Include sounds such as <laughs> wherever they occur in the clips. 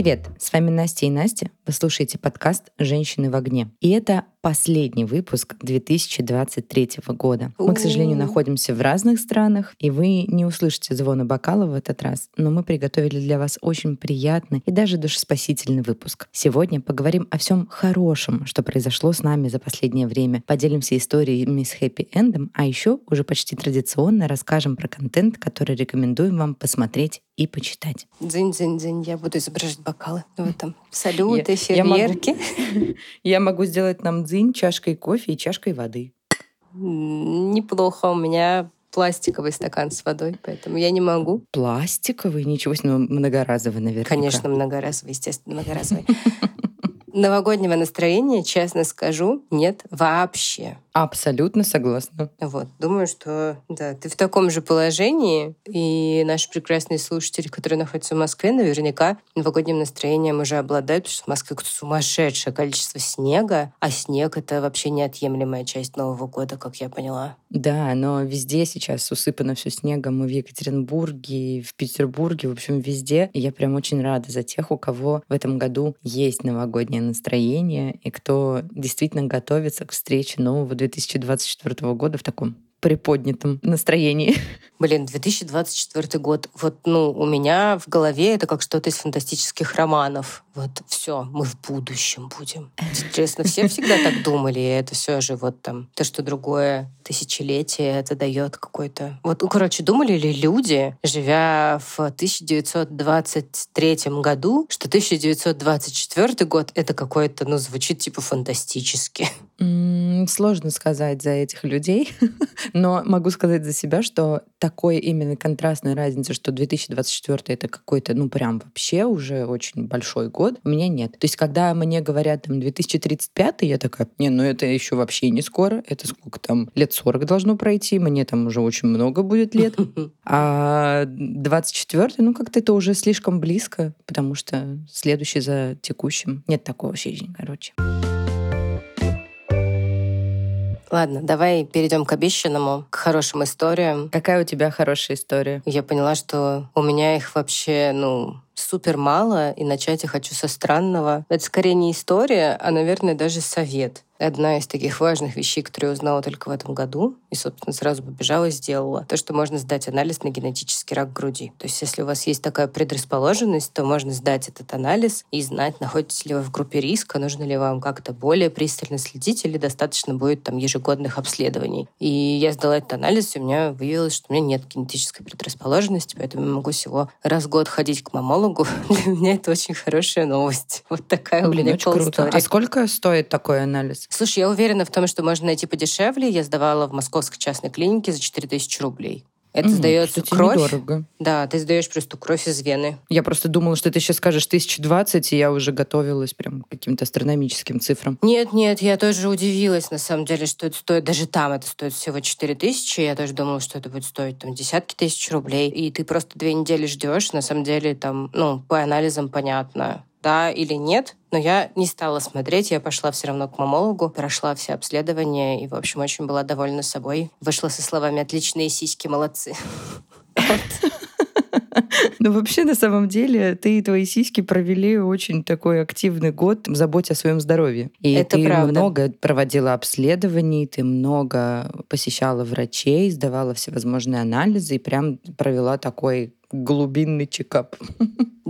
Привет, с вами Настя и Настя. Вы слушаете подкаст «Женщины в огне». И это последний выпуск 2023 года. Мы, к сожалению, находимся в разных странах, и вы не услышите звона бокала в этот раз, но мы приготовили для вас очень приятный и даже душеспасительный выпуск. Сегодня поговорим о всем хорошем, что произошло с нами за последнее время. Поделимся историями с хэппи-эндом, а еще уже почти традиционно расскажем про контент, который рекомендуем вам посмотреть и почитать. Дзынь-дзынь-дзынь, я буду изображать бокалы. Вот там салюты, фейерверки. <laughs> Я могу сделать нам дзынь чашкой кофе и чашкой воды. Неплохо. У меня пластиковый стакан с водой, поэтому я не могу. Пластиковый? Ничего себе, ну, многоразовый, наверное. Конечно, многоразовый, естественно, многоразовый. Новогоднего настроения, честно скажу, нет вообще. Абсолютно согласна. Вот, думаю, что да, ты в таком же положении, и наши прекрасные слушатели, которые находятся в Москве, наверняка новогодним настроением уже обладают, потому что в Москве сумасшедшее количество снега, а снег — это вообще неотъемлемая часть Нового года, как я поняла. Да, но везде сейчас усыпано все снегом, и в Екатеринбурге, в Петербурге, в общем, везде. И я прям очень рада за тех, у кого в этом году есть новогоднее настроение, и кто действительно готовится к встрече нового 2024 года в таком приподнятом настроении. <laughs> Блин, 2024 год. Вот, ну, у меня в голове это как что-то из фантастических романов. Вот все, мы в будущем будем. Интересно, все всегда так думали, и это все же вот там то, что другое тысячелетие, это дает какой-то... Вот, ну, короче, думали ли люди, живя в 1923 году, что 1924 год это какой-то, ну, звучит типа фантастически? Сложно сказать за этих людей, <laughs> но могу сказать за себя, что такой именно контрастной разницы, что 2024 это какой-то, ну прям вообще уже очень большой год, у меня нет. То есть, когда мне говорят там 2035, я такая, не, ну это еще вообще не скоро, это сколько там, лет 40 должно пройти, мне там уже очень много будет лет. <laughs> А 24 ну как-то это уже слишком близко, потому что следующий за текущим. Нет такого ощущения, короче. Ладно, давай перейдем к обещанному, к хорошим историям. Какая у тебя хорошая история? Я поняла, что у меня их вообще, ну, супер мало, и начать я хочу со странного. Это скорее не история, а, наверное, даже совет одна из таких важных вещей, которые я узнала только в этом году, и, собственно, сразу побежала и сделала, то, что можно сдать анализ на генетический рак груди. То есть, если у вас есть такая предрасположенность, то можно сдать этот анализ и знать, находитесь ли вы в группе риска, нужно ли вам как-то более пристально следить, или достаточно будет там ежегодных обследований. И я сдала этот анализ, и у меня выявилось, что у меня нет генетической предрасположенности, поэтому я могу всего раз в год ходить к мамологу. <laughs> Для меня это очень хорошая новость. Вот такая Блин, у меня очень круто. А сколько стоит такой анализ? Слушай, я уверена в том, что можно найти подешевле. Я сдавала в московской частной клинике за 4000 рублей. Это mm, сдается кровь. Недорого. Да, ты сдаешь просто кровь из вены. Я просто думала, что ты сейчас скажешь 1020, и я уже готовилась прям к каким-то астрономическим цифрам. Нет, нет, я тоже удивилась, на самом деле, что это стоит, даже там это стоит всего 4000. Я тоже думала, что это будет стоить там десятки тысяч рублей. И ты просто две недели ждешь, на самом деле там, ну, по анализам понятно, да или нет, но я не стала смотреть, я пошла все равно к мамологу, прошла все обследования и, в общем, очень была довольна собой. Вышла со словами «отличные сиськи, молодцы». Ну, вообще, на самом деле, ты и твои сиськи провели очень такой активный год в заботе о своем здоровье. И Это ты правда. много проводила обследований, ты много посещала врачей, сдавала всевозможные анализы и прям провела такой глубинный чекап.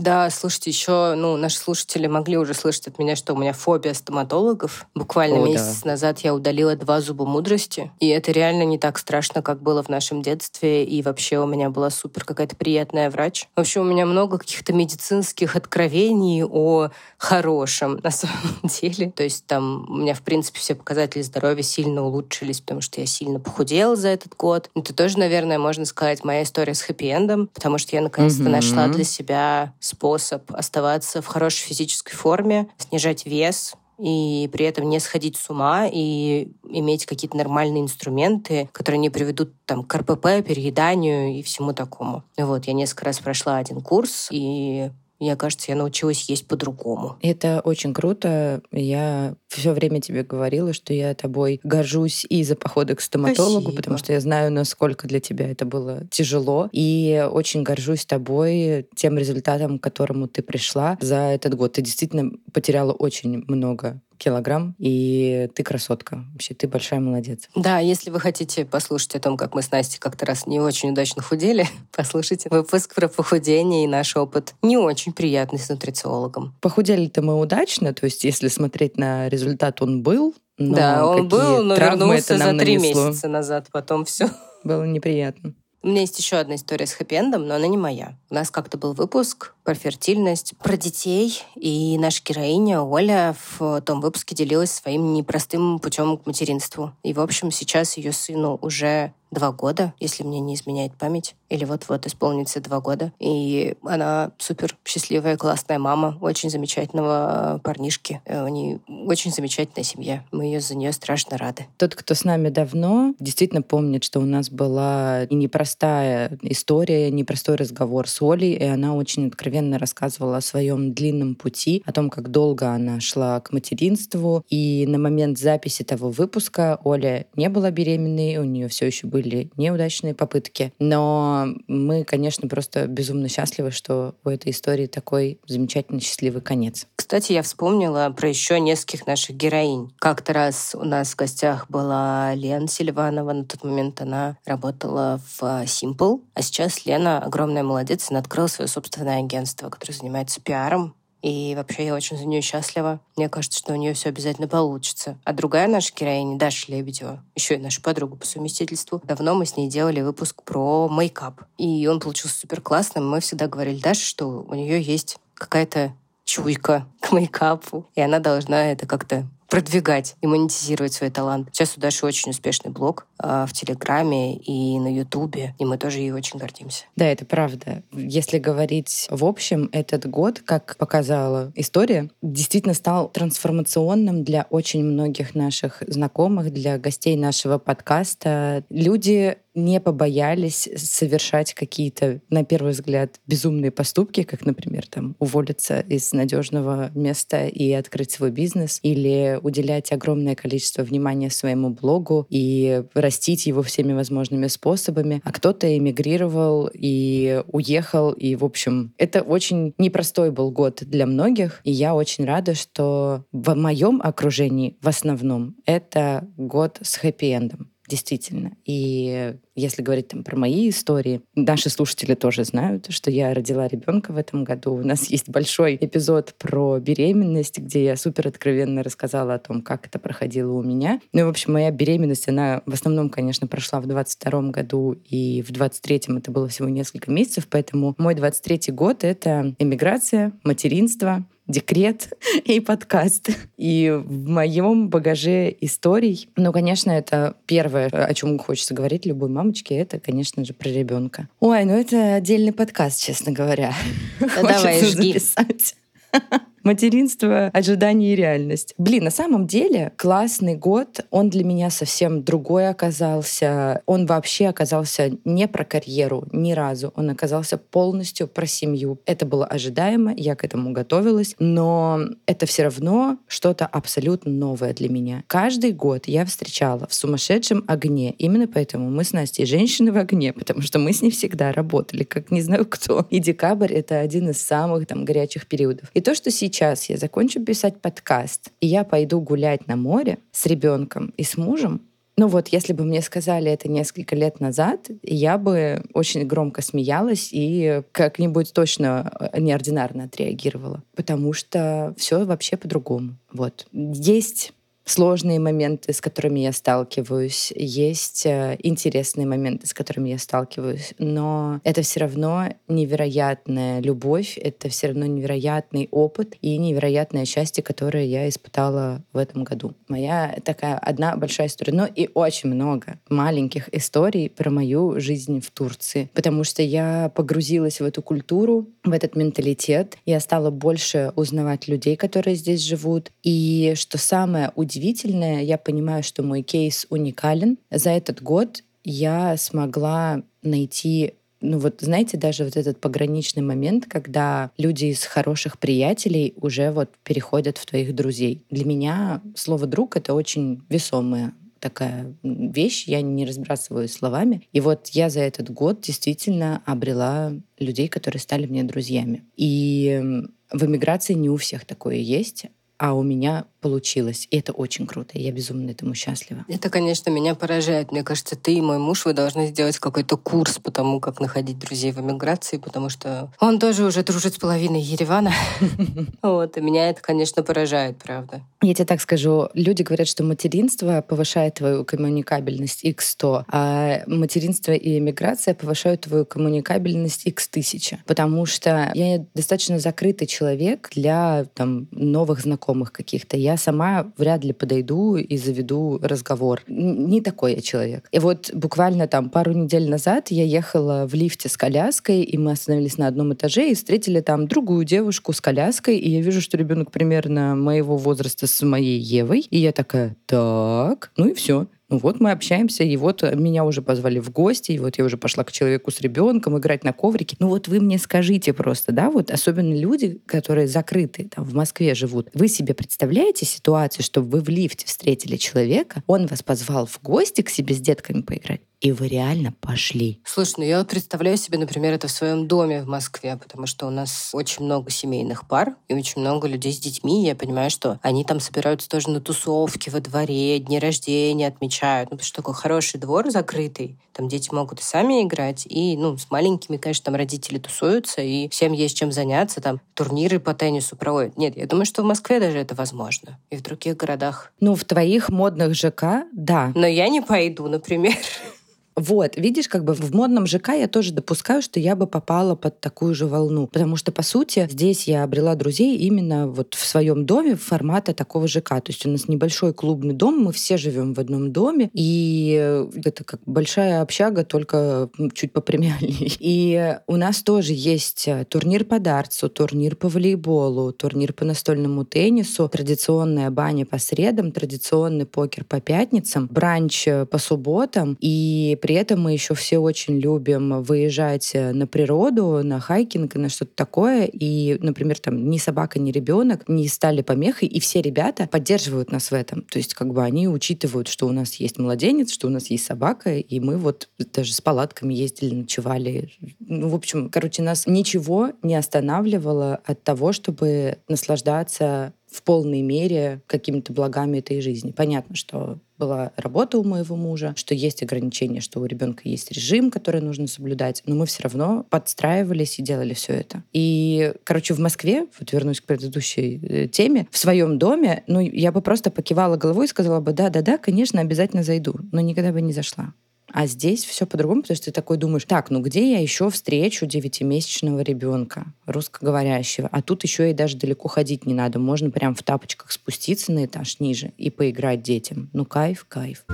Да, слушайте, еще, ну, наши слушатели могли уже слышать от меня, что у меня фобия стоматологов. Буквально О, месяц да. назад я удалила два зуба мудрости, и это реально не так страшно, как было в нашем детстве, и вообще у меня была супер какая-то приятная врач. В общем, у меня много каких-то медицинских откровений о хорошем на самом <laughs> деле. То есть там у меня, в принципе, все показатели здоровья сильно улучшились, потому что я сильно похудела за этот год. Это тоже, наверное, можно сказать, моя история с хэппи-эндом, потому что я наконец-то mm-hmm. нашла для себя способ оставаться в хорошей физической форме, снижать вес, и при этом не сходить с ума и иметь какие-то нормальные инструменты, которые не приведут там, к РПП, перееданию и всему такому. Вот, я несколько раз прошла один курс, и Мне кажется, я научилась есть по-другому. Это очень круто. Я все время тебе говорила, что я тобой горжусь и за походы к стоматологу, Спасибо. потому что я знаю, насколько для тебя это было тяжело. И очень горжусь тобой, тем результатом, к которому ты пришла за этот год. Ты действительно потеряла очень много килограмм, и ты красотка. Вообще, ты большая молодец. Да, если вы хотите послушать о том, как мы с Настей как-то раз не очень удачно худели, <laughs> послушайте выпуск про похудение и наш опыт не очень приятный с нутрициологом. Похудели-то мы удачно, то есть если смотреть на результат, он был, но да, он был, но вернулся за три месяца назад, потом все. Было неприятно. У меня есть еще одна история с хэппи-эндом, но она не моя. У нас как-то был выпуск про фертильность, про детей, и наша героиня Оля в том выпуске делилась своим непростым путем к материнству. И, в общем, сейчас ее сыну уже два года, если мне не изменяет память, или вот-вот исполнится два года. И она супер счастливая, классная мама, очень замечательного парнишки. Они очень замечательная семья. Мы ее за нее страшно рады. Тот, кто с нами давно, действительно помнит, что у нас была непростая история, непростой разговор с Олей, и она очень откровенно рассказывала о своем длинном пути, о том, как долго она шла к материнству. И на момент записи того выпуска Оля не была беременной, у нее все еще были были неудачные попытки. Но мы, конечно, просто безумно счастливы, что у этой истории такой замечательный счастливый конец. Кстати, я вспомнила про еще нескольких наших героинь. Как-то раз у нас в гостях была Лена Селиванова. На тот момент она работала в Simple. А сейчас Лена огромная молодец. Она открыла свое собственное агентство, которое занимается пиаром и вообще я очень за нее счастлива. Мне кажется, что у нее все обязательно получится. А другая наша героиня, Даша Лебедева, еще и наша подруга по совместительству, давно мы с ней делали выпуск про мейкап. И он получился супер классным. Мы всегда говорили Даше, что у нее есть какая-то чуйка к мейкапу, и она должна это как-то продвигать и монетизировать свой талант. Сейчас у Даши очень успешный блог э, в Телеграме и на Ютубе, и мы тоже ей очень гордимся. Да, это правда. Если говорить в общем, этот год, как показала история, действительно стал трансформационным для очень многих наших знакомых, для гостей нашего подкаста. Люди не побоялись совершать какие-то, на первый взгляд, безумные поступки, как, например, там, уволиться из надежного места и открыть свой бизнес, или уделять огромное количество внимания своему блогу и растить его всеми возможными способами. А кто-то эмигрировал и уехал, и, в общем, это очень непростой был год для многих, и я очень рада, что в моем окружении в основном это год с хэппи-эндом действительно. И если говорить там про мои истории, наши слушатели тоже знают, что я родила ребенка в этом году. У нас есть большой эпизод про беременность, где я супер откровенно рассказала о том, как это проходило у меня. Ну и, в общем, моя беременность, она в основном, конечно, прошла в 22 году, и в 23-м это было всего несколько месяцев, поэтому мой 23-й год — это эмиграция, материнство, декрет <laughs> и подкаст. И в моем багаже историй, ну, конечно, это первое, о чем хочется говорить любой мамочке, это, конечно же, про ребенка. Ой, ну это отдельный подкаст, честно говоря. Да давай, <laughs> жги. записать. <laughs> Материнство, ожидание и реальность. Блин, на самом деле классный год, он для меня совсем другой оказался. Он вообще оказался не про карьеру ни разу. Он оказался полностью про семью. Это было ожидаемо, я к этому готовилась, но это все равно что-то абсолютно новое для меня. Каждый год я встречала в сумасшедшем огне. Именно поэтому мы с Настей женщины в огне, потому что мы с ней всегда работали, как не знаю кто. И декабрь — это один из самых там горячих периодов. И то, что сейчас сейчас я закончу писать подкаст, и я пойду гулять на море с ребенком и с мужем, ну вот, если бы мне сказали это несколько лет назад, я бы очень громко смеялась и как-нибудь точно э, неординарно отреагировала, потому что все вообще по-другому. Вот. Есть сложные моменты, с которыми я сталкиваюсь, есть э, интересные моменты, с которыми я сталкиваюсь, но это все равно невероятная любовь, это все равно невероятный опыт и невероятное счастье, которое я испытала в этом году. Моя такая одна большая история, но и очень много маленьких историй про мою жизнь в Турции, потому что я погрузилась в эту культуру, в этот менталитет, я стала больше узнавать людей, которые здесь живут, и что самое удивительное, удивительное. Я понимаю, что мой кейс уникален. За этот год я смогла найти ну вот, знаете, даже вот этот пограничный момент, когда люди из хороших приятелей уже вот переходят в твоих друзей. Для меня слово «друг» — это очень весомое такая вещь, я не разбрасываю словами. И вот я за этот год действительно обрела людей, которые стали мне друзьями. И в эмиграции не у всех такое есть, а у меня получилось. И это очень круто. Я безумно этому счастлива. Это, конечно, меня поражает. Мне кажется, ты и мой муж, вы должны сделать какой-то курс по тому, как находить друзей в эмиграции, потому что он тоже уже дружит с половиной Еревана. <laughs> Вот, и меня это, конечно, поражает, правда. Я тебе так скажу. Люди говорят, что материнство повышает твою коммуникабельность x100, а материнство и эмиграция повышают твою коммуникабельность x1000. Потому что я достаточно закрытый человек для там, новых знакомых каких-то. Я я сама вряд ли подойду и заведу разговор. Не такой я человек. И вот буквально там пару недель назад я ехала в лифте с коляской, и мы остановились на одном этаже и встретили там другую девушку с коляской, и я вижу, что ребенок примерно моего возраста с моей Евой, и я такая, так, ну и все. Ну вот мы общаемся, и вот меня уже позвали в гости, и вот я уже пошла к человеку с ребенком играть на коврике. Ну вот вы мне скажите просто, да, вот особенно люди, которые закрыты, там в Москве живут, вы себе представляете ситуацию, что вы в лифте встретили человека, он вас позвал в гости к себе с детками поиграть, и вы реально пошли. Слушай, ну я вот представляю себе, например, это в своем доме в Москве, потому что у нас очень много семейных пар и очень много людей с детьми. И я понимаю, что они там собираются тоже на тусовки во дворе, дни рождения отмечают. Ну, потому что такой хороший двор закрытый. Там дети могут и сами играть, и, ну, с маленькими, конечно, там родители тусуются, и всем есть чем заняться, там турниры по теннису проводят. Нет, я думаю, что в Москве даже это возможно, и в других городах. Ну, в твоих модных ЖК, да. Но я не пойду, например. Вот, видишь, как бы в модном ЖК я тоже допускаю, что я бы попала под такую же волну. Потому что, по сути, здесь я обрела друзей именно вот в своем доме формата такого ЖК. То есть у нас небольшой клубный дом, мы все живем в одном доме, и это как большая общага, только чуть попремиальней. <laughs> И у нас тоже есть э, турнир по дартсу, турнир по волейболу, турнир по настольному теннису, традиционная баня по средам, традиционный покер по пятницам, бранч э, по субботам, и при этом мы еще все очень любим выезжать э, на природу, на хайкинг на что-то такое. И, например, там ни собака, ни ребенок не стали помехой, и все ребята поддерживают нас в этом. То есть как бы они учитывают, что у нас есть младенец, что у нас есть собака, и мы вот даже с палатками ездили, ночевали. Ну, в общем, короче, нас ничего не останавливало от того, чтобы наслаждаться в полной мере какими-то благами этой жизни. Понятно, что была работа у моего мужа, что есть ограничения, что у ребенка есть режим, который нужно соблюдать, но мы все равно подстраивались и делали все это. И, короче, в Москве, вот вернусь к предыдущей э, теме, в своем доме, ну, я бы просто покивала головой и сказала бы, да-да-да, конечно, обязательно зайду, но никогда бы не зашла. А здесь все по-другому, потому что ты такой думаешь, так, ну где я еще встречу девятимесячного ребенка русскоговорящего? А тут еще и даже далеко ходить не надо. Можно прям в тапочках спуститься на этаж ниже и поиграть детям. Ну кайф, кайф.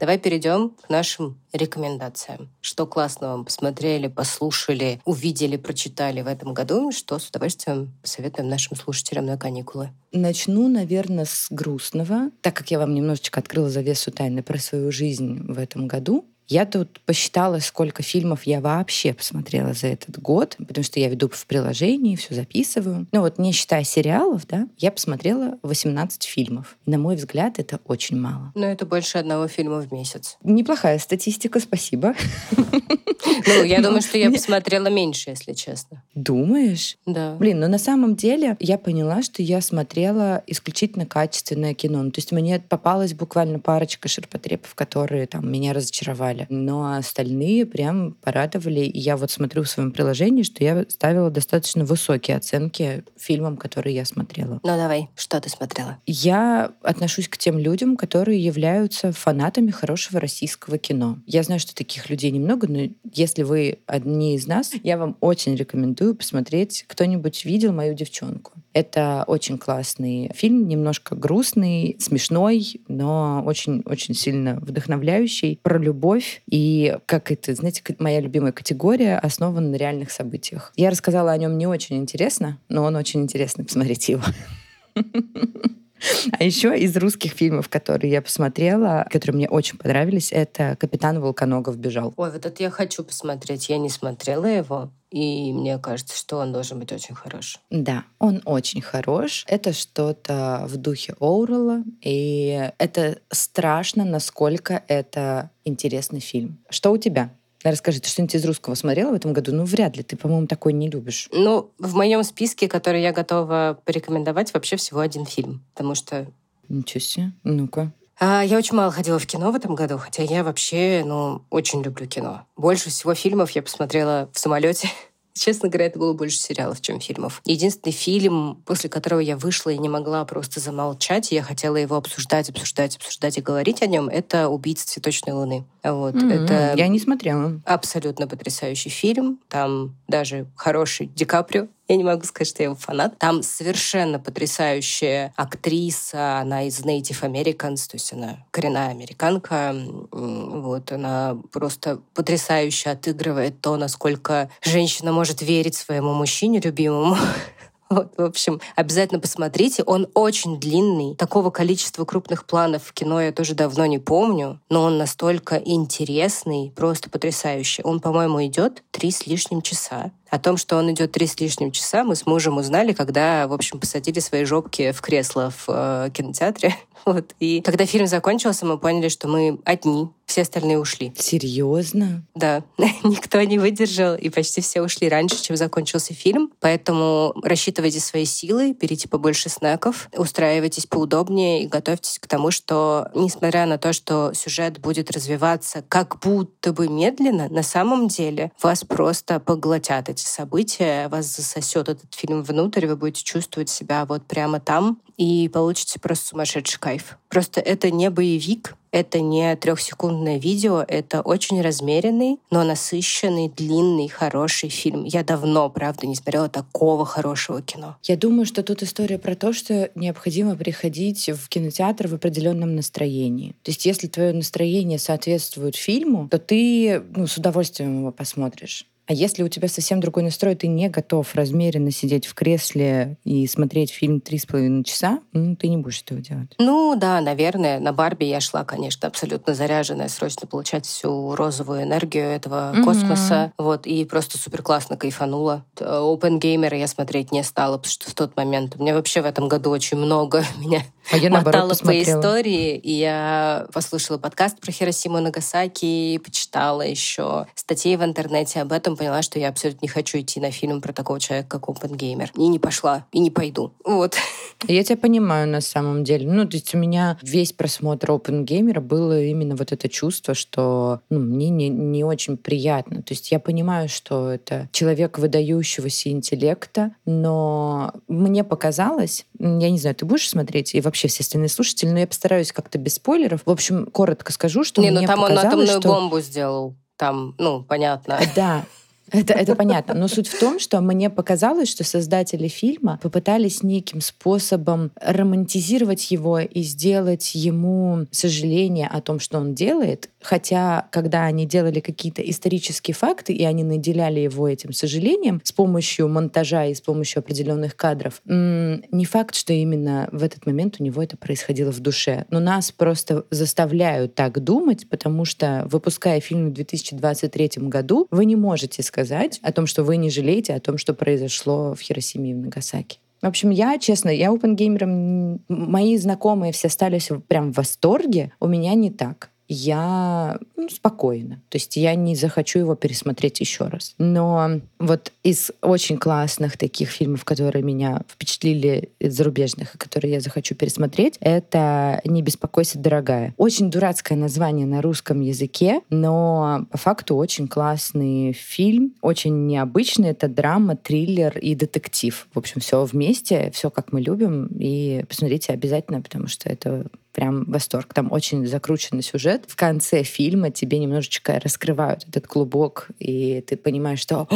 Давай перейдем к нашим рекомендациям. Что классного посмотрели, послушали, увидели, прочитали в этом году, что с удовольствием посоветуем нашим слушателям на каникулы? Начну, наверное, с грустного. Так как я вам немножечко открыла завесу тайны про свою жизнь в этом году, я тут посчитала, сколько фильмов я вообще посмотрела за этот год, потому что я веду в приложении, все записываю. Ну вот, не считая сериалов, да, я посмотрела 18 фильмов. И, на мой взгляд, это очень мало. Но это больше одного фильма в месяц. Неплохая статистика, спасибо. <laughs> Ну, я думаю, что я посмотрела меньше, если честно. Думаешь? Да. Блин, но на самом деле я поняла, что я смотрела исключительно качественное кино. Ну, то есть мне попалась буквально парочка ширпотребов, которые там меня разочаровали. Но остальные прям порадовали. И я вот смотрю в своем приложении, что я ставила достаточно высокие оценки фильмам, которые я смотрела. Ну давай, что ты смотрела? Я отношусь к тем людям, которые являются фанатами хорошего российского кино. Я знаю, что таких людей немного, но если вы одни из нас, я вам очень рекомендую посмотреть. Кто-нибудь видел мою девчонку? Это очень классный фильм, немножко грустный, смешной, но очень-очень сильно вдохновляющий про любовь. И, как это, знаете, моя любимая категория, основана на реальных событиях. Я рассказала о нем не очень интересно, но он очень интересный. Посмотрите его. <laughs> <laughs> А еще из русских фильмов, которые я посмотрела, которые мне очень понравились, это «Капитан Волконогов бежал». Ой, вот это я хочу посмотреть. Я не смотрела его. И мне кажется, что он должен быть очень хорош. Да, он очень хорош. Это что-то в духе Оурелла. И это страшно, насколько это интересный фильм. Что у тебя? Расскажи, ты что-нибудь из русского смотрела в этом году? Ну, вряд ли. Ты, по-моему, такой не любишь. Ну, в моем списке, который я готова порекомендовать, вообще всего один фильм. Потому что... Ничего себе. Ну-ка. А, я очень мало ходила в кино в этом году, хотя я вообще, ну, очень люблю кино. Больше всего фильмов я посмотрела в самолете Честно говоря, это было больше сериалов, чем фильмов. Единственный фильм, после которого я вышла и не могла просто замолчать, я хотела его обсуждать, обсуждать, обсуждать и говорить о нем, это «Убийца цветочной луны». Вот. Mm-hmm. Это я не смотрела. Абсолютно потрясающий фильм. Там даже хороший Ди Каприо я не могу сказать, что я его фанат. Там совершенно потрясающая актриса, она из Native Americans, то есть она коренная американка. Вот, она просто потрясающе отыгрывает то, насколько женщина может верить своему мужчине любимому. <laughs> Вот, в общем, обязательно посмотрите. Он очень длинный. Такого количества крупных планов в кино я тоже давно не помню, но он настолько интересный, просто потрясающий. Он, по-моему, идет три с лишним часа. О том, что он идет три с лишним часа, мы с мужем узнали, когда, в общем, посадили свои жопки в кресло в э, кинотеатре. <laughs> Вот. И когда фильм закончился, мы поняли, что мы одни, все остальные ушли. Серьезно? Да. <laughs> Никто не выдержал, и почти все ушли раньше, чем закончился фильм. Поэтому рассчитывайте свои силы, берите побольше снеков, устраивайтесь поудобнее и готовьтесь к тому, что, несмотря на то, что сюжет будет развиваться как будто бы медленно, на самом деле вас просто поглотят эти события, вас засосет этот фильм внутрь, вы будете чувствовать себя вот прямо там и получите просто сумасшедший кайф. Просто это не боевик, это не трехсекундное видео, это очень размеренный, но насыщенный, длинный, хороший фильм. Я давно, правда, не смотрела такого хорошего кино. Я думаю, что тут история про то, что необходимо приходить в кинотеатр в определенном настроении. То есть, если твое настроение соответствует фильму, то ты ну, с удовольствием его посмотришь. А если у тебя совсем другой настрой, ты не готов размеренно сидеть в кресле и смотреть фильм три с половиной часа, ну, ты не будешь этого делать. Ну да, наверное. На Барби я шла, конечно, абсолютно заряженная, срочно получать всю розовую энергию этого mm-hmm. космоса. Вот, и просто супер классно кайфанула. Open Gamer я смотреть не стала, потому что в тот момент у меня вообще в этом году очень много <laughs> меня а я, мотало по истории. И я послушала подкаст про Хиросиму и Нагасаки, почитала еще статьи в интернете об этом, поняла, что я абсолютно не хочу идти на фильм про такого человека, как Опенгеймер. И не пошла, и не пойду. Вот. <laughs> Я тебя понимаю на самом деле. Ну, то есть у меня весь просмотр Опенгеймера было именно вот это чувство, что ну, мне не, не очень приятно. То есть я понимаю, что это человек выдающегося интеллекта, но мне показалось, я не знаю, ты будешь смотреть, и вообще все остальные слушатели, но я постараюсь как-то без спойлеров. В общем, коротко скажу, что не, ну мне ну там показалось, он атомную что... бомбу сделал. Там, ну, понятно. Да, это, это понятно. Но суть в том, что мне показалось, что создатели фильма попытались неким способом романтизировать его и сделать ему сожаление о том, что он делает. Хотя, когда они делали какие-то исторические факты, и они наделяли его этим сожалением с помощью монтажа и с помощью определенных кадров, не факт, что именно в этот момент у него это происходило в душе. Но нас просто заставляют так думать, потому что, выпуская фильм в 2023 году, вы не можете сказать, о том, что вы не жалеете о том, что произошло в Хиросиме и в Нагасаки. В общем, я, честно, я опенгеймером, мои знакомые все остались прям в восторге, у меня не так я ну, спокойно. То есть я не захочу его пересмотреть еще раз. Но вот из очень классных таких фильмов, которые меня впечатлили из зарубежных, и которые я захочу пересмотреть, это «Не беспокойся, дорогая». Очень дурацкое название на русском языке, но по факту очень классный фильм, очень необычный. Это драма, триллер и детектив. В общем, все вместе, все как мы любим. И посмотрите обязательно, потому что это прям восторг. Там очень закрученный сюжет. В конце фильма тебе немножечко раскрывают этот клубок, и ты понимаешь, что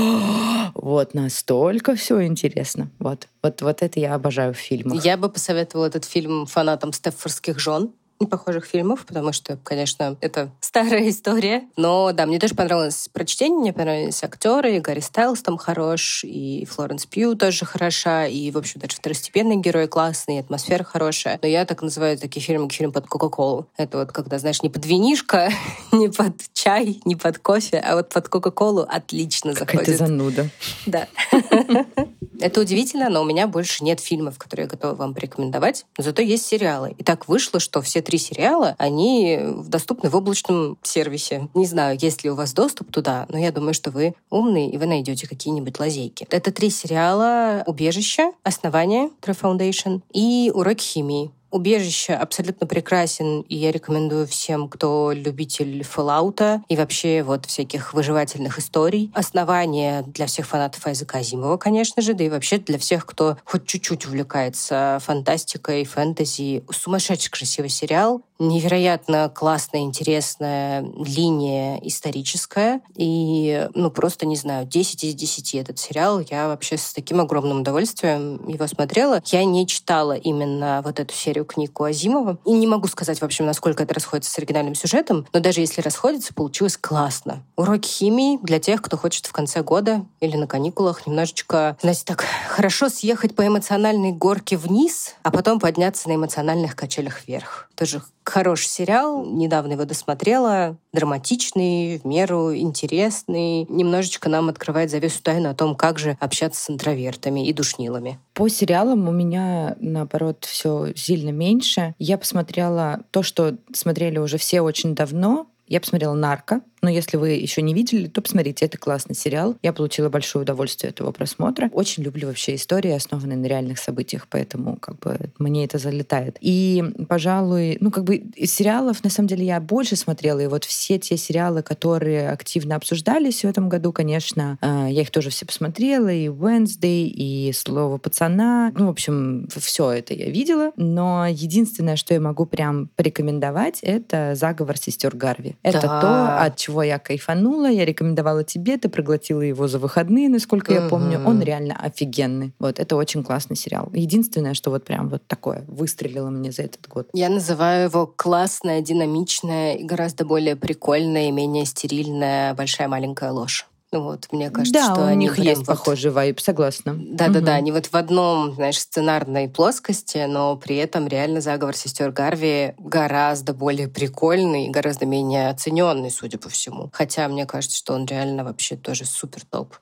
вот настолько все интересно. Вот. Вот, вот это я обожаю в фильмах. Я бы посоветовала этот фильм фанатам Стефордских жен. Непохожих фильмов, потому что, конечно, это старая история. Но да, мне тоже понравилось прочтение, мне понравились актеры, и Гарри Стайлс там хорош, и Флоренс Пью тоже хороша, и, в общем, даже второстепенный герой классный, и атмосфера хорошая. Но я так называю такие фильмы, фильм под Кока-Колу. Это вот когда, знаешь, не под винишко, <laughs> не под чай, не под кофе, а вот под Кока-Колу отлично заходит. Какая-то зануда. Да. <laughs> Это удивительно, но у меня больше нет фильмов, которые я готова вам порекомендовать. Зато есть сериалы. И так вышло, что все три сериала, они доступны в облачном сервисе. Не знаю, есть ли у вас доступ туда, но я думаю, что вы умный, и вы найдете какие-нибудь лазейки. Это три сериала «Убежище», «Основание», «True Foundation» и «Уроки химии». Убежище абсолютно прекрасен, и я рекомендую всем, кто любитель Fallout и вообще вот всяких выживательных историй. Основание для всех фанатов Айзека Азимова, конечно же, да и вообще для всех, кто хоть чуть-чуть увлекается фантастикой, фэнтези. Сумасшедший красивый сериал невероятно классная, интересная линия историческая. И, ну, просто, не знаю, 10 из 10 этот сериал. Я вообще с таким огромным удовольствием его смотрела. Я не читала именно вот эту серию книг у Азимова. И не могу сказать, в общем, насколько это расходится с оригинальным сюжетом, но даже если расходится, получилось классно. Уроки химии для тех, кто хочет в конце года или на каникулах немножечко, знаете, так хорошо съехать по эмоциональной горке вниз, а потом подняться на эмоциональных качелях вверх. Тоже Хороший сериал, недавно его досмотрела, драматичный, в меру интересный, немножечко нам открывает завесу тайны о том, как же общаться с интровертами и душнилами. По сериалам у меня, наоборот, все сильно меньше. Я посмотрела то, что смотрели уже все очень давно. Я посмотрела «Нарко», но если вы еще не видели, то посмотрите, это классный сериал. Я получила большое удовольствие от этого просмотра. Очень люблю вообще истории, основанные на реальных событиях, поэтому как бы мне это залетает. И, пожалуй, ну как бы из сериалов, на самом деле, я больше смотрела, и вот все те сериалы, которые активно обсуждались в этом году, конечно, э, я их тоже все посмотрела, и Wednesday, и Слово пацана, ну, в общем, все это я видела, но единственное, что я могу прям порекомендовать, это «Заговор сестер Гарви». Это да. то, от чего чего я кайфанула, я рекомендовала тебе, ты проглотила его за выходные, насколько я помню. Он реально офигенный. Вот, это очень классный сериал. Единственное, что вот прям вот такое выстрелило мне за этот год. Я называю его классная, динамичная и гораздо более прикольная и менее стерильная большая маленькая ложь. Ну вот, мне кажется, да, что у они них есть вот... похожий вайп, согласна. Да-да-да, угу. они вот в одном, знаешь, сценарной плоскости, но при этом реально заговор сестер Гарви гораздо более прикольный и гораздо менее оцененный, судя по всему. Хотя мне кажется, что он реально вообще тоже супер топ.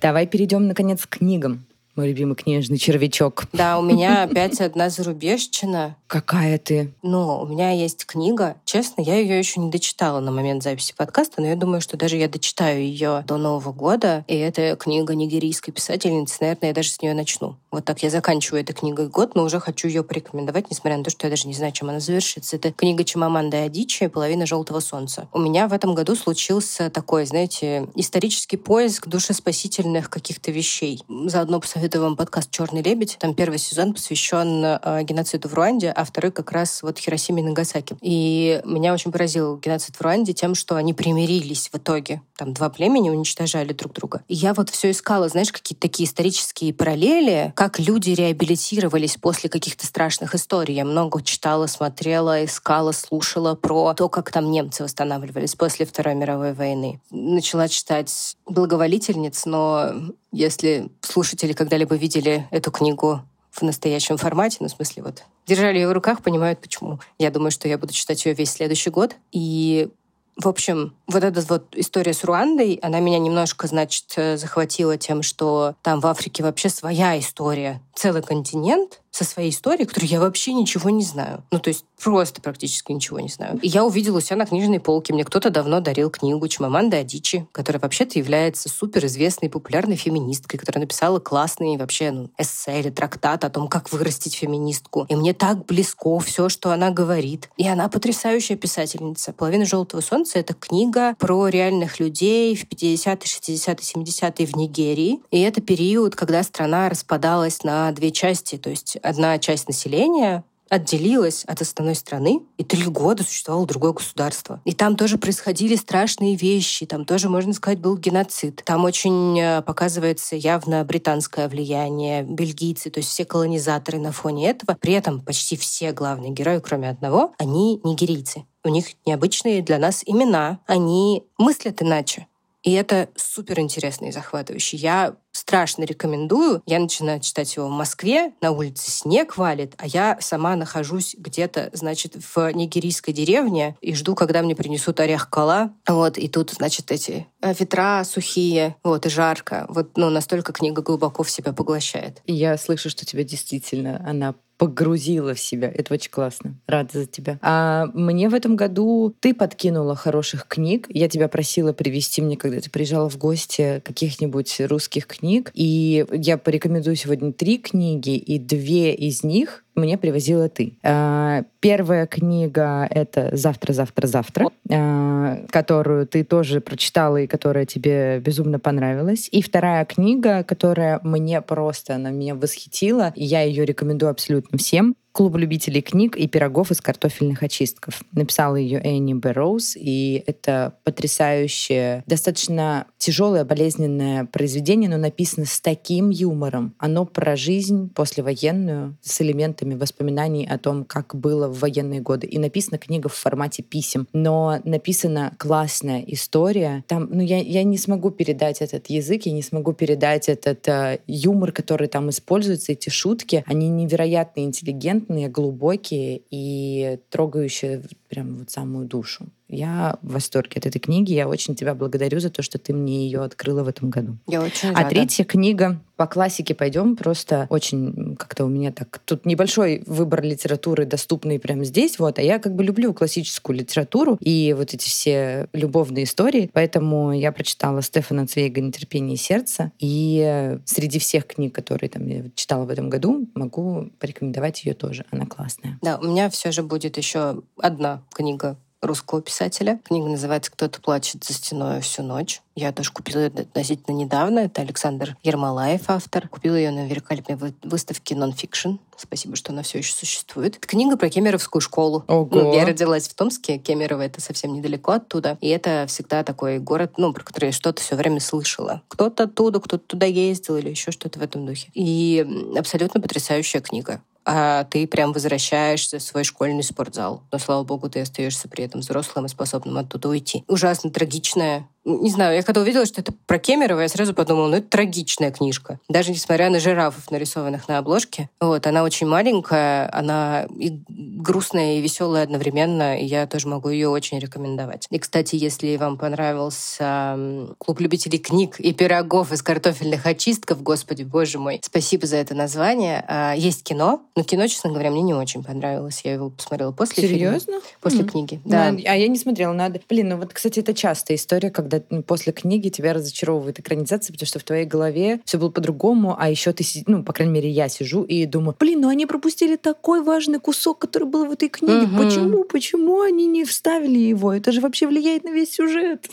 Давай перейдем, наконец, к книгам мой любимый книжный червячок. Да, у меня <laughs> опять одна зарубежчина. Какая ты? Ну, у меня есть книга. Честно, я ее еще не дочитала на момент записи подкаста, но я думаю, что даже я дочитаю ее до Нового года. И это книга нигерийской писательницы. Наверное, я даже с нее начну. Вот так я заканчиваю этой книгой год, но уже хочу ее порекомендовать, несмотря на то, что я даже не знаю, чем она завершится. Это книга Чимаманды Адичи «Половина желтого солнца». У меня в этом году случился такой, знаете, исторический поиск душеспасительных каких-то вещей. Заодно посоветую вам подкаст «Черный лебедь». Там первый сезон посвящен э, геноциду в Руанде, а второй как раз вот Хиросиме и Нагасаки. И меня очень поразил геноцид в Руанде тем, что они примирились в итоге. Там два племени уничтожали друг друга. И я вот все искала, знаешь, какие-то такие исторические параллели, как люди реабилитировались после каких-то страшных историй. Я много читала, смотрела, искала, слушала про то, как там немцы восстанавливались после Второй мировой войны. Начала читать «Благоволительниц», но если слушатели когда-либо видели эту книгу в настоящем формате, ну, в смысле, вот, держали ее в руках, понимают, почему. Я думаю, что я буду читать ее весь следующий год. И в общем, вот эта вот история с Руандой, она меня немножко, значит, э, захватила тем, что там в Африке вообще своя история, целый континент, со своей историей, которой я вообще ничего не знаю. Ну, то есть просто практически ничего не знаю. И я увидела у себя на книжной полке. Мне кто-то давно дарил книгу Чимаманда Адичи, которая вообще-то является суперизвестной популярной феминисткой, которая написала классный вообще ну, эссе или трактат о том, как вырастить феминистку. И мне так близко все, что она говорит. И она потрясающая писательница. «Половина желтого солнца» — это книга про реальных людей в 50-е, 60-е, 70-е в Нигерии. И это период, когда страна распадалась на две части. То есть одна часть населения отделилась от основной страны и три года существовало другое государство. И там тоже происходили страшные вещи, там тоже, можно сказать, был геноцид. Там очень э, показывается явно британское влияние, бельгийцы, то есть все колонизаторы на фоне этого. При этом почти все главные герои, кроме одного, они нигерийцы. У них необычные для нас имена, они мыслят иначе. И это супер интересно и захватывающе. Я страшно рекомендую. Я начинаю читать его в Москве, на улице снег валит, а я сама нахожусь где-то, значит, в нигерийской деревне и жду, когда мне принесут орех кола. Вот, и тут, значит, эти э, ветра сухие, вот, и жарко. Вот, ну, настолько книга глубоко в себя поглощает. Я слышу, что тебя действительно она погрузила в себя. Это очень классно. Рада за тебя. А мне в этом году ты подкинула хороших книг. Я тебя просила привести мне, когда ты приезжала в гости, каких-нибудь русских книг. И я порекомендую сегодня три книги, и две из них мне привозила ты. А, первая книга — это «Завтра, завтра, завтра», а, которую ты тоже прочитала и которая тебе безумно понравилась. И вторая книга, которая мне просто, она меня восхитила, и я ее рекомендую абсолютно всем. Клуб любителей книг и пирогов из картофельных очистков. Написала ее Энни Бэрроуз, и это потрясающее, достаточно тяжелое, болезненное произведение, но написано с таким юмором. Оно про жизнь послевоенную, с элементами воспоминаний о том, как было в военные годы. И написана книга в формате писем. Но написана классная история. Там, ну, я, я не смогу передать этот язык, я не смогу передать этот э, юмор, который там используется, эти шутки. Они невероятно интеллигентны, интеллигентные, глубокие и трогающие прям вот самую душу. Я в восторге от этой книги. Я очень тебя благодарю за то, что ты мне ее открыла в этом году. Я очень а рада. А третья книга по классике пойдем. Просто очень как-то у меня так... Тут небольшой выбор литературы, доступный прямо здесь. Вот. А я как бы люблю классическую литературу и вот эти все любовные истории. Поэтому я прочитала Стефана Цвейга «Нетерпение сердца». И среди всех книг, которые там я читала в этом году, могу порекомендовать ее тоже. Она классная. Да, у меня все же будет еще одна книга русского писателя. Книга называется «Кто-то плачет за стеной всю ночь». Я тоже купила ее относительно недавно. Это Александр Ермолаев, автор. Купила ее на великолепной выставке «Нонфикшн». Спасибо, что она все еще существует. Это книга про Кемеровскую школу. Ого. Ну, я родилась в Томске, Кемерово это совсем недалеко оттуда. И это всегда такой город, ну, про который я что-то все время слышала. Кто-то оттуда, кто-то туда ездил или еще что-то в этом духе. И абсолютно потрясающая книга а ты прям возвращаешься в свой школьный спортзал. Но, слава богу, ты остаешься при этом взрослым и способным оттуда уйти. Ужасно трагичная не знаю, я когда увидела, что это про Кемерово, я сразу подумала, ну это трагичная книжка. Даже несмотря на жирафов, нарисованных на обложке. Вот, она очень маленькая, она и грустная, и веселая одновременно, и я тоже могу ее очень рекомендовать. И, кстати, если вам понравился клуб любителей книг и пирогов из картофельных очистков, господи, боже мой, спасибо за это название. А, есть кино, но кино, честно говоря, мне не очень понравилось. Я его посмотрела после Серьезно? фильма. После mm-hmm. книги, да. Но, а я не смотрела, надо. Блин, ну вот, кстати, это частая история, когда когда после книги тебя разочаровывает экранизация, потому что в твоей голове все было по-другому, а еще ты, ну, по крайней мере, я сижу и думаю, блин, ну они пропустили такой важный кусок, который был в этой книге. Угу. Почему? Почему они не вставили его? Это же вообще влияет на весь сюжет.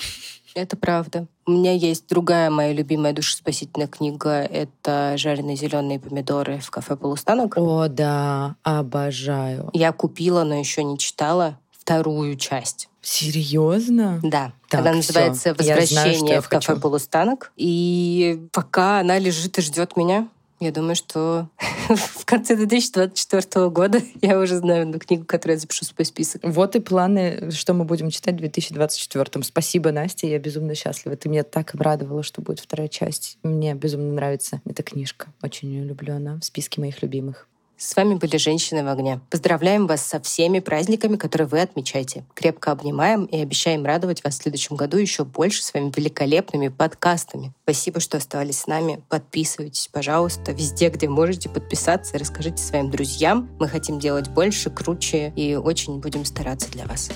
Это правда. У меня есть другая моя любимая душеспасительная книга. Это «Жареные зеленые помидоры в кафе «Полустанок». О, да, обожаю. Я купила, но еще не читала вторую часть. Серьезно? Да. Так, она называется «Возвращение знаю, в кафе хочу. «Полустанок». И пока она лежит и ждет меня, я думаю, что <laughs> в конце 2024 года я уже знаю одну книгу, которую я запишу в свой список. Вот и планы, что мы будем читать в 2024. Спасибо, Настя, я безумно счастлива. Ты меня так обрадовала, что будет вторая часть. Мне безумно нравится эта книжка. Очень ее люблю, она в списке моих любимых. С вами были «Женщины в огне». Поздравляем вас со всеми праздниками, которые вы отмечаете. Крепко обнимаем и обещаем радовать вас в следующем году еще больше своими великолепными подкастами. Спасибо, что оставались с нами. Подписывайтесь, пожалуйста, везде, где можете подписаться. Расскажите своим друзьям. Мы хотим делать больше, круче и очень будем стараться для вас.